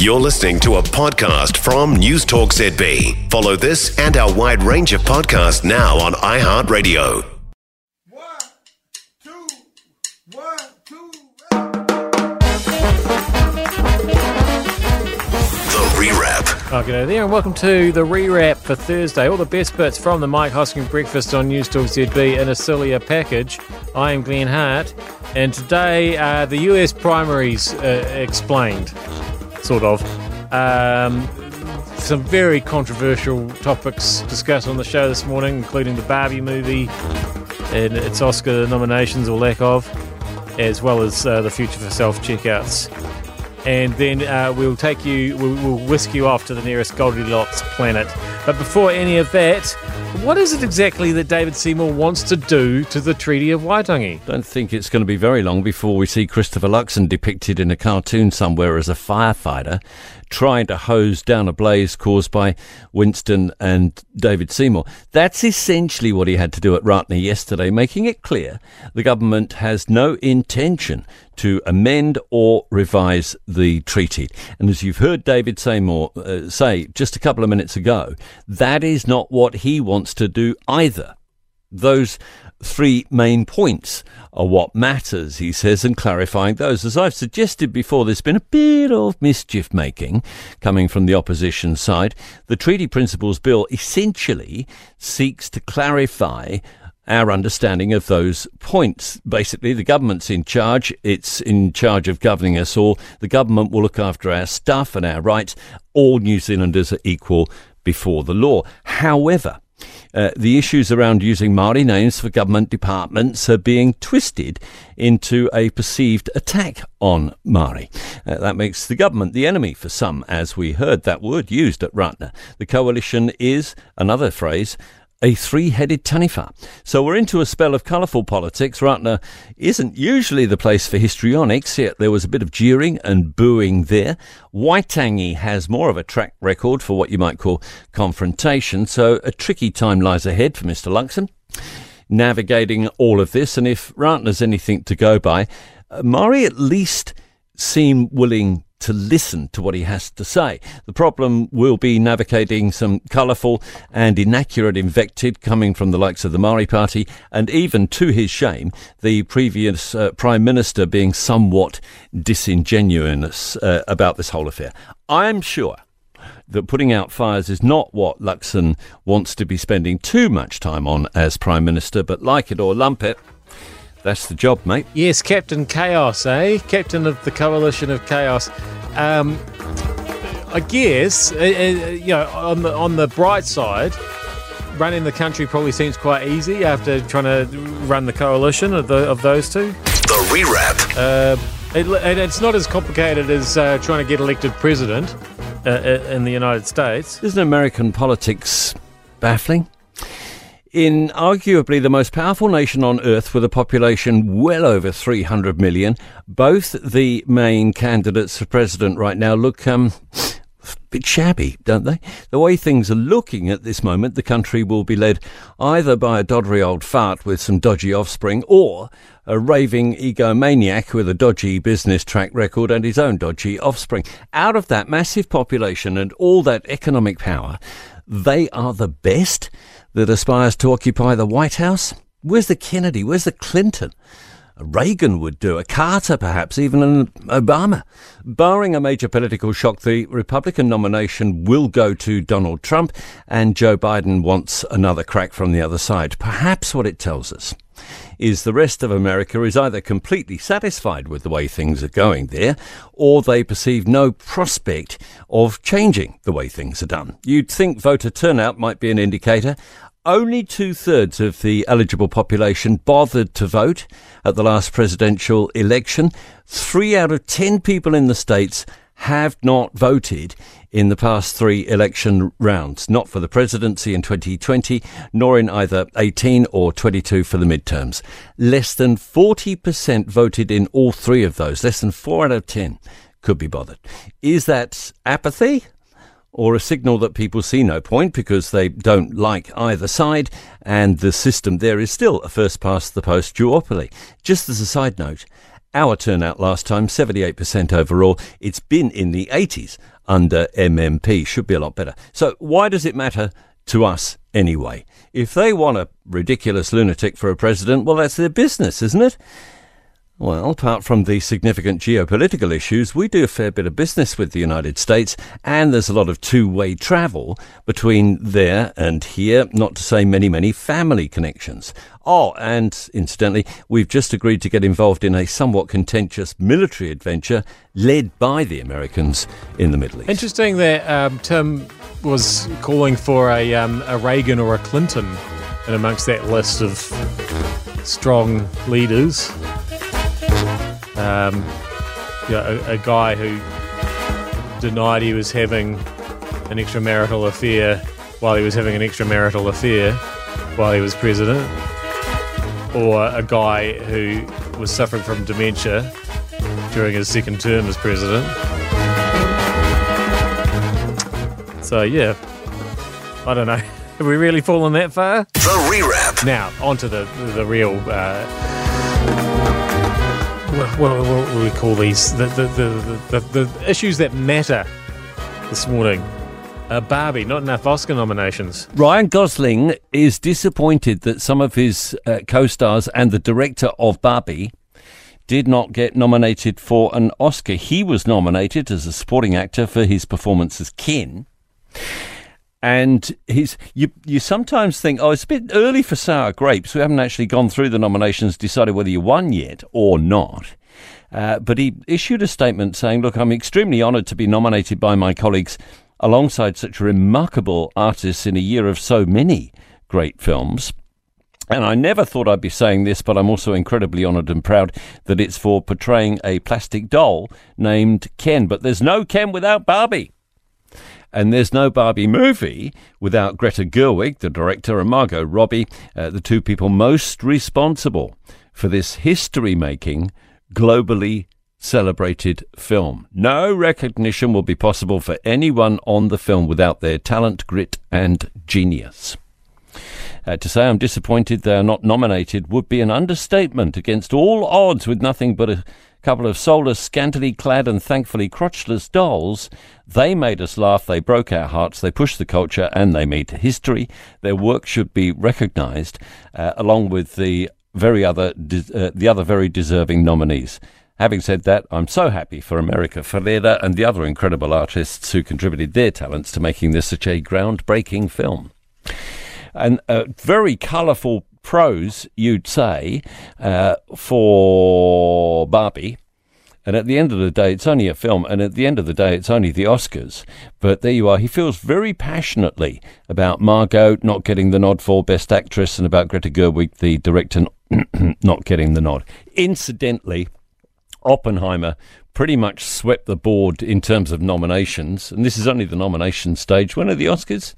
You're listening to a podcast from News Talk ZB. Follow this and our wide range of podcasts now on iHeartRadio. One, two, one, two. The Rewrap. Oh, g'day there, and welcome to the rewrap for Thursday. All the best bits from the Mike Hosking Breakfast on News Talk ZB in a sillier package. I am Glenn Hart, and today uh, the US primaries uh, explained, sort of. Um, some very controversial topics discussed on the show this morning, including the Barbie movie and its Oscar nominations or lack of, as well as uh, the future for self checkouts and then uh, we'll take you, we'll, we'll whisk you off to the nearest Goldilocks planet. But before any of that, what is it exactly that David Seymour wants to do to the Treaty of Waitangi? Don't think it's going to be very long before we see Christopher Luxon depicted in a cartoon somewhere as a firefighter trying to hose down a blaze caused by Winston and David Seymour. That's essentially what he had to do at Ratana yesterday, making it clear the government has no intention to amend or revise the treaty. And as you've heard David Seymour uh, say just a couple of minutes ago, that is not what he wants to do either. Those three main points are what matters, he says, and clarifying those. As I've suggested before, there's been a bit of mischief making coming from the opposition side. The Treaty Principles Bill essentially seeks to clarify our understanding of those points. Basically, the government's in charge. It's in charge of governing us all. The government will look after our stuff and our rights. All New Zealanders are equal before the law. However, uh, the issues around using Maori names for government departments are being twisted into a perceived attack on Maori. Uh, that makes the government the enemy for some, as we heard that word used at Ratana. The coalition is, another phrase, a three-headed taniwha. So we're into a spell of colourful politics. Ratana isn't usually the place for histrionics, yet there was a bit of jeering and booing there. Waitangi has more of a track record for what you might call confrontation, so a tricky time lies ahead for Mr Luxon, navigating all of this, and if Ratana's anything to go by, uh, Maori at least seem willing to listen to what he has to say. The problem will be navigating some colourful and inaccurate invective coming from the likes of the Maori Party, and even to his shame, the previous uh, Prime Minister being somewhat disingenuous uh, about this whole affair. I'm sure that putting out fires is not what Luxon wants to be spending too much time on as Prime Minister, but like it or lump it, that's the job, mate. Yes, Captain Chaos, eh? Captain of the Coalition of Chaos. Um, I guess, uh, uh, you know, on the, on the bright side, running the country probably seems quite easy after trying to run the coalition of, the, of those two. The Rewrap. Uh, it, it- it's not as complicated as uh, trying to get elected president uh, uh, in the United States. Isn't American politics baffling? In arguably the most powerful nation on earth with a population well over 300 million, both the main candidates for president right now look um, a bit shabby, don't they? The way things are looking at this moment, the country will be led either by a doddery old fart with some dodgy offspring or a raving egomaniac with a dodgy business track record and his own dodgy offspring. Out of that massive population and all that economic power, they are the best that aspires to occupy the White House? Where's the Kennedy? Where's the Clinton? Reagan would do, a Carter perhaps, even an Obama. Barring a major political shock, the Republican nomination will go to Donald Trump, and Joe Biden wants another crack from the other side. Perhaps what it tells us is the rest of America is either completely satisfied with the way things are going there, or they perceive no prospect of changing the way things are done. You'd think voter turnout might be an indicator. Only two thirds of the eligible population bothered to vote at the last presidential election. Three out of ten people in the states have not voted in the past three election rounds, not for the presidency in 2020, nor in either 18 or 22 for the midterms. Less than 40% voted in all three of those. Less than four out of 10 could be bothered. Is that apathy? Or a signal that people see no point because they don't like either side, and the system there is still a first past the post duopoly. Just as a side note, our turnout last time, 78% overall. It's been in the 80s under MMP. Should be a lot better. So, why does it matter to us anyway? If they want a ridiculous lunatic for a president, well, that's their business, isn't it? Well, apart from the significant geopolitical issues, we do a fair bit of business with the United States, and there's a lot of two way travel between there and here, not to say many, many family connections. Oh, and incidentally, we've just agreed to get involved in a somewhat contentious military adventure led by the Americans in the Middle East. Interesting that um, Tim was calling for a, um, a Reagan or a Clinton and amongst that list of strong leaders um, you know, a, a, guy who denied he was having an extramarital affair while he was having an extramarital affair while he was president, or a guy who was suffering from dementia during his second term as president. So yeah, I don't know. Have we really fallen that far? The rewrap. Now onto the the, the real. Uh, what, what, what we call these? The, the, the, the, the issues that matter this morning. Uh, Barbie, not enough Oscar nominations. Ryan Gosling is disappointed that some of his uh, co stars and the director of Barbie did not get nominated for an Oscar. He was nominated as a supporting actor for his performance as Ken. And he's you you sometimes think, oh, it's a bit early for sour grapes. We haven't actually gone through the nominations, decided whether you won yet or not. Uh, but he issued a statement saying, Look, I'm extremely honoured to be nominated by my colleagues alongside such remarkable artists in a year of so many great films. And I never thought I'd be saying this, but I'm also incredibly honoured and proud that it's for portraying a plastic doll named Ken. But there's no Ken without Barbie. And there's no Barbie movie without Greta Gerwig, the director, and Margot Robbie, uh, the two people most responsible for this history making, globally celebrated film. No recognition will be possible for anyone on the film without their talent, grit, and genius. Uh, to say I'm disappointed they are not nominated would be an understatement against all odds with nothing but a couple of soulless, scantily clad, and thankfully crotchless dolls. They made us laugh, they broke our hearts, they pushed the culture, and they made history. Their work should be recognised, uh, along with the very other de- uh, the other very deserving nominees. Having said that, I'm so happy for America Ferrera and the other incredible artists who contributed their talents to making this such a groundbreaking film. And a very colourful prose, you'd say, uh, for Barbie. And at the end of the day, it's only a film, and at the end of the day, it's only the Oscars. But there you are. He feels very passionately about Margot not getting the nod for Best Actress and about Greta Gerwig, the director, not getting the nod. Incidentally, Oppenheimer pretty much swept the board in terms of nominations, and this is only the nomination stage. When are the Oscars?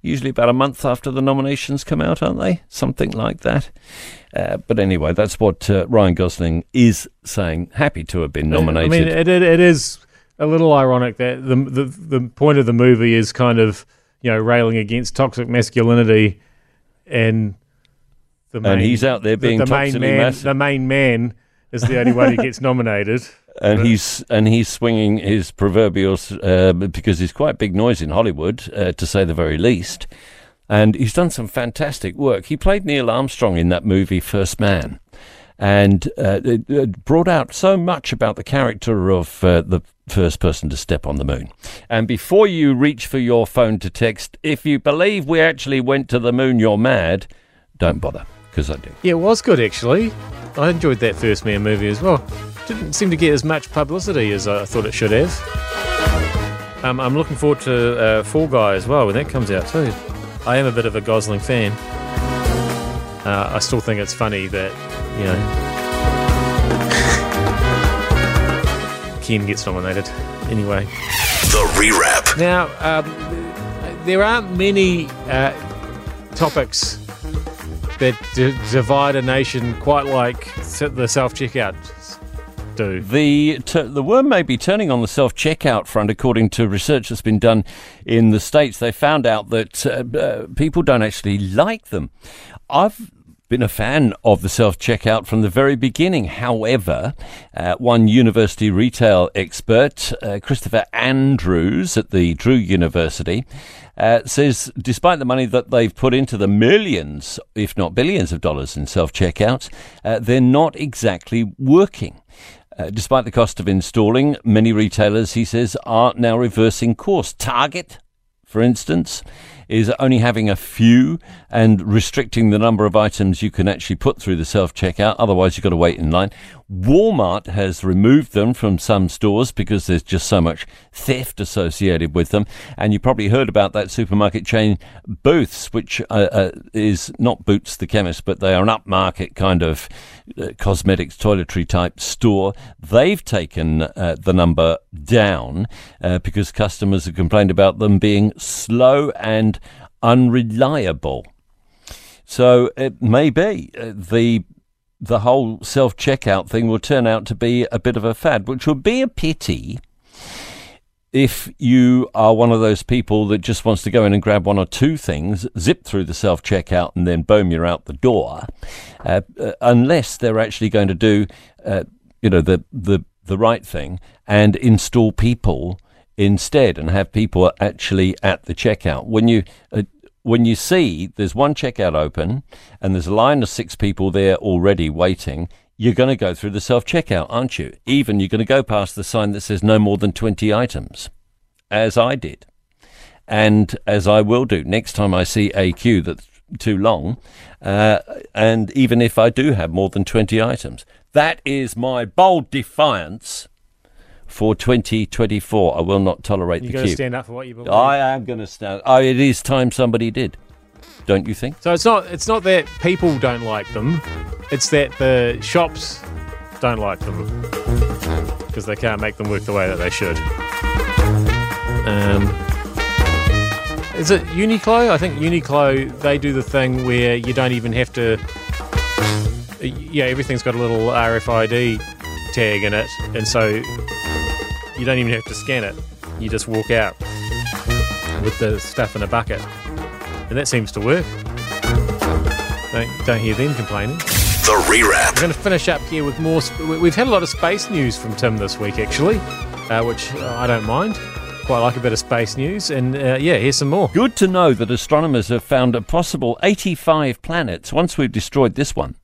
usually about a month after the nominations come out, aren't they? Something like that. Uh, but anyway, that's what uh, Ryan Gosling is saying. Happy to have been nominated. I mean, it, it, it is a little ironic that the, the the point of the movie is kind of you know railing against toxic masculinity, and the main, and he's out there being the, the main man. Mass- the main man is the only one who gets nominated and he's and he's swinging his proverbial uh, because he's quite big noise in Hollywood, uh, to say the very least. And he's done some fantastic work. He played Neil Armstrong in that movie First Man, and uh, it, it, brought out so much about the character of uh, the first person to step on the moon. And before you reach for your phone to text, if you believe we actually went to the moon, you're mad. Don't bother, because I do. Yeah, it was good actually. I enjoyed that First Man movie as well didn't seem to get as much publicity as I thought it should have. Um, I'm looking forward to uh, Fall Guy as well when that comes out too. I am a bit of a Gosling fan. Uh, I still think it's funny that you know Ken gets nominated anyway. The rewrap. Now um, there aren't many uh, topics that d- divide a nation quite like the self checkout do. The t- the worm may be turning on the self checkout front, according to research that's been done in the states. They found out that uh, uh, people don't actually like them. I've been a fan of the self checkout from the very beginning. However, uh, one university retail expert, uh, Christopher Andrews at the Drew University, uh, says despite the money that they've put into the millions, if not billions of dollars in self checkouts, uh, they're not exactly working. Uh, despite the cost of installing, many retailers, he says, are now reversing course. Target, for instance, is only having a few and restricting the number of items you can actually put through the self checkout. Otherwise, you've got to wait in line. Walmart has removed them from some stores because there's just so much theft associated with them. And you probably heard about that supermarket chain Booths, which uh, uh, is not Boots the chemist, but they are an upmarket kind of uh, cosmetics toiletry type store. They've taken uh, the number down uh, because customers have complained about them being slow and unreliable. So it may be uh, the the whole self checkout thing will turn out to be a bit of a fad, which would be a pity if you are one of those people that just wants to go in and grab one or two things, zip through the self checkout, and then boom, you're out the door. Uh, uh, unless they're actually going to do, uh, you know, the the the right thing and install people instead, and have people actually at the checkout. When you uh, when you see there's one checkout open and there's a line of six people there already waiting, you're going to go through the self checkout, aren't you? Even you're going to go past the sign that says no more than 20 items, as I did. And as I will do next time I see a queue that's too long, uh, and even if I do have more than 20 items. That is my bold defiance for 2024. I will not tolerate You the queue. stand up for what you believe. I am going to stand. Oh, it is time somebody did. Don't you think? So it's not it's not that people don't like them, it's that the shops don't like them because they can't make them work the way that they should. Um, is it Uniqlo? I think Uniqlo they do the thing where you don't even have to. Yeah, everything's got a little RFID tag in it, and so you don't even have to scan it. You just walk out with the stuff in a bucket and that seems to work. Don't, don't hear them complaining. The rewrap. We're going to finish up here with more. Sp- we- we've had a lot of space news from Tim this week, actually, uh, which uh, I don't mind. Quite like a bit of space news, and uh, yeah, here's some more. Good to know that astronomers have found a possible 85 planets once we've destroyed this one.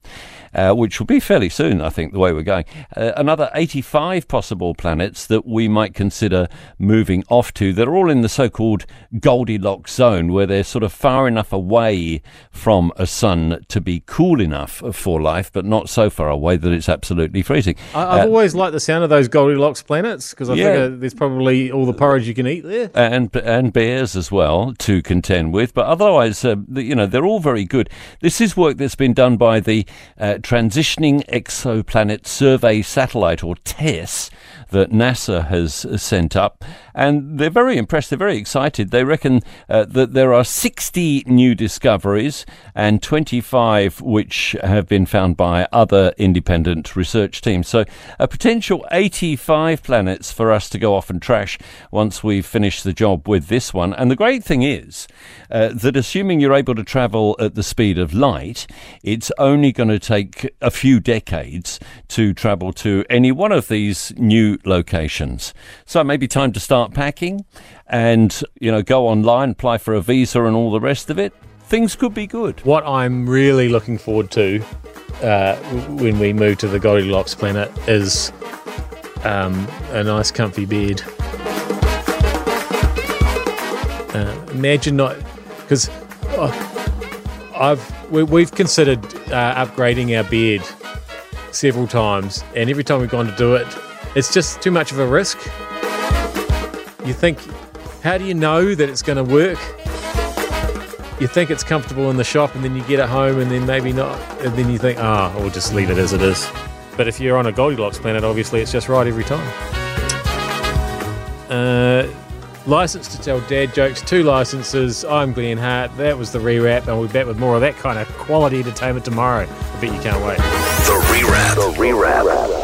Uh, which will be fairly soon, I think, the way we're going. Uh, another 85 possible planets that we might consider moving off to that are all in the so called Goldilocks zone, where they're sort of far enough away from a sun to be cool enough for life, but not so far away that it's absolutely freezing. I, I've Uh, always liked the sound of those Goldilocks planets because I Yeah. think there's probably all the porridge you can eat there. and and bears as well to contend with. But otherwise, uh, the- you know, they're all very good. This is work that's been done by the uh, Transitioning Exoplanet Survey Satellite, or TESS, that NASA has uh, sent up, and they're very impressed. They're very excited. They reckon uh, that there are 60 new discoveries and 25 which have been found by other independent research teams. So, a potential 85 planets for us to go off and trash once we've finished the job with this one. And the great thing is uh, that assuming you're able to travel at the speed of light, it's only going to take a few decades to travel to any one of these new locations. So, maybe time to start packing and, you know, go online, apply for a visa and all the rest of it. Things could be good. What I'm really looking forward to uh, when we move to the Goldilocks planet is um, a nice, comfy bed. Uh, imagine not because I've we, we've considered uh, upgrading our bed several times, and every time we've gone to do it, it's just too much of a risk. You think, how do you know that it's going to work? you think it's comfortable in the shop and then you get it home and then maybe not and then you think ah we'll just leave it as it is but if you're on a goldilocks planet obviously it's just right every time uh, license to tell dad jokes two licenses i'm glenn hart that was the rewrap and we'll be back with more of that kind of quality entertainment tomorrow i bet you can't wait The rewrap. The rewrap.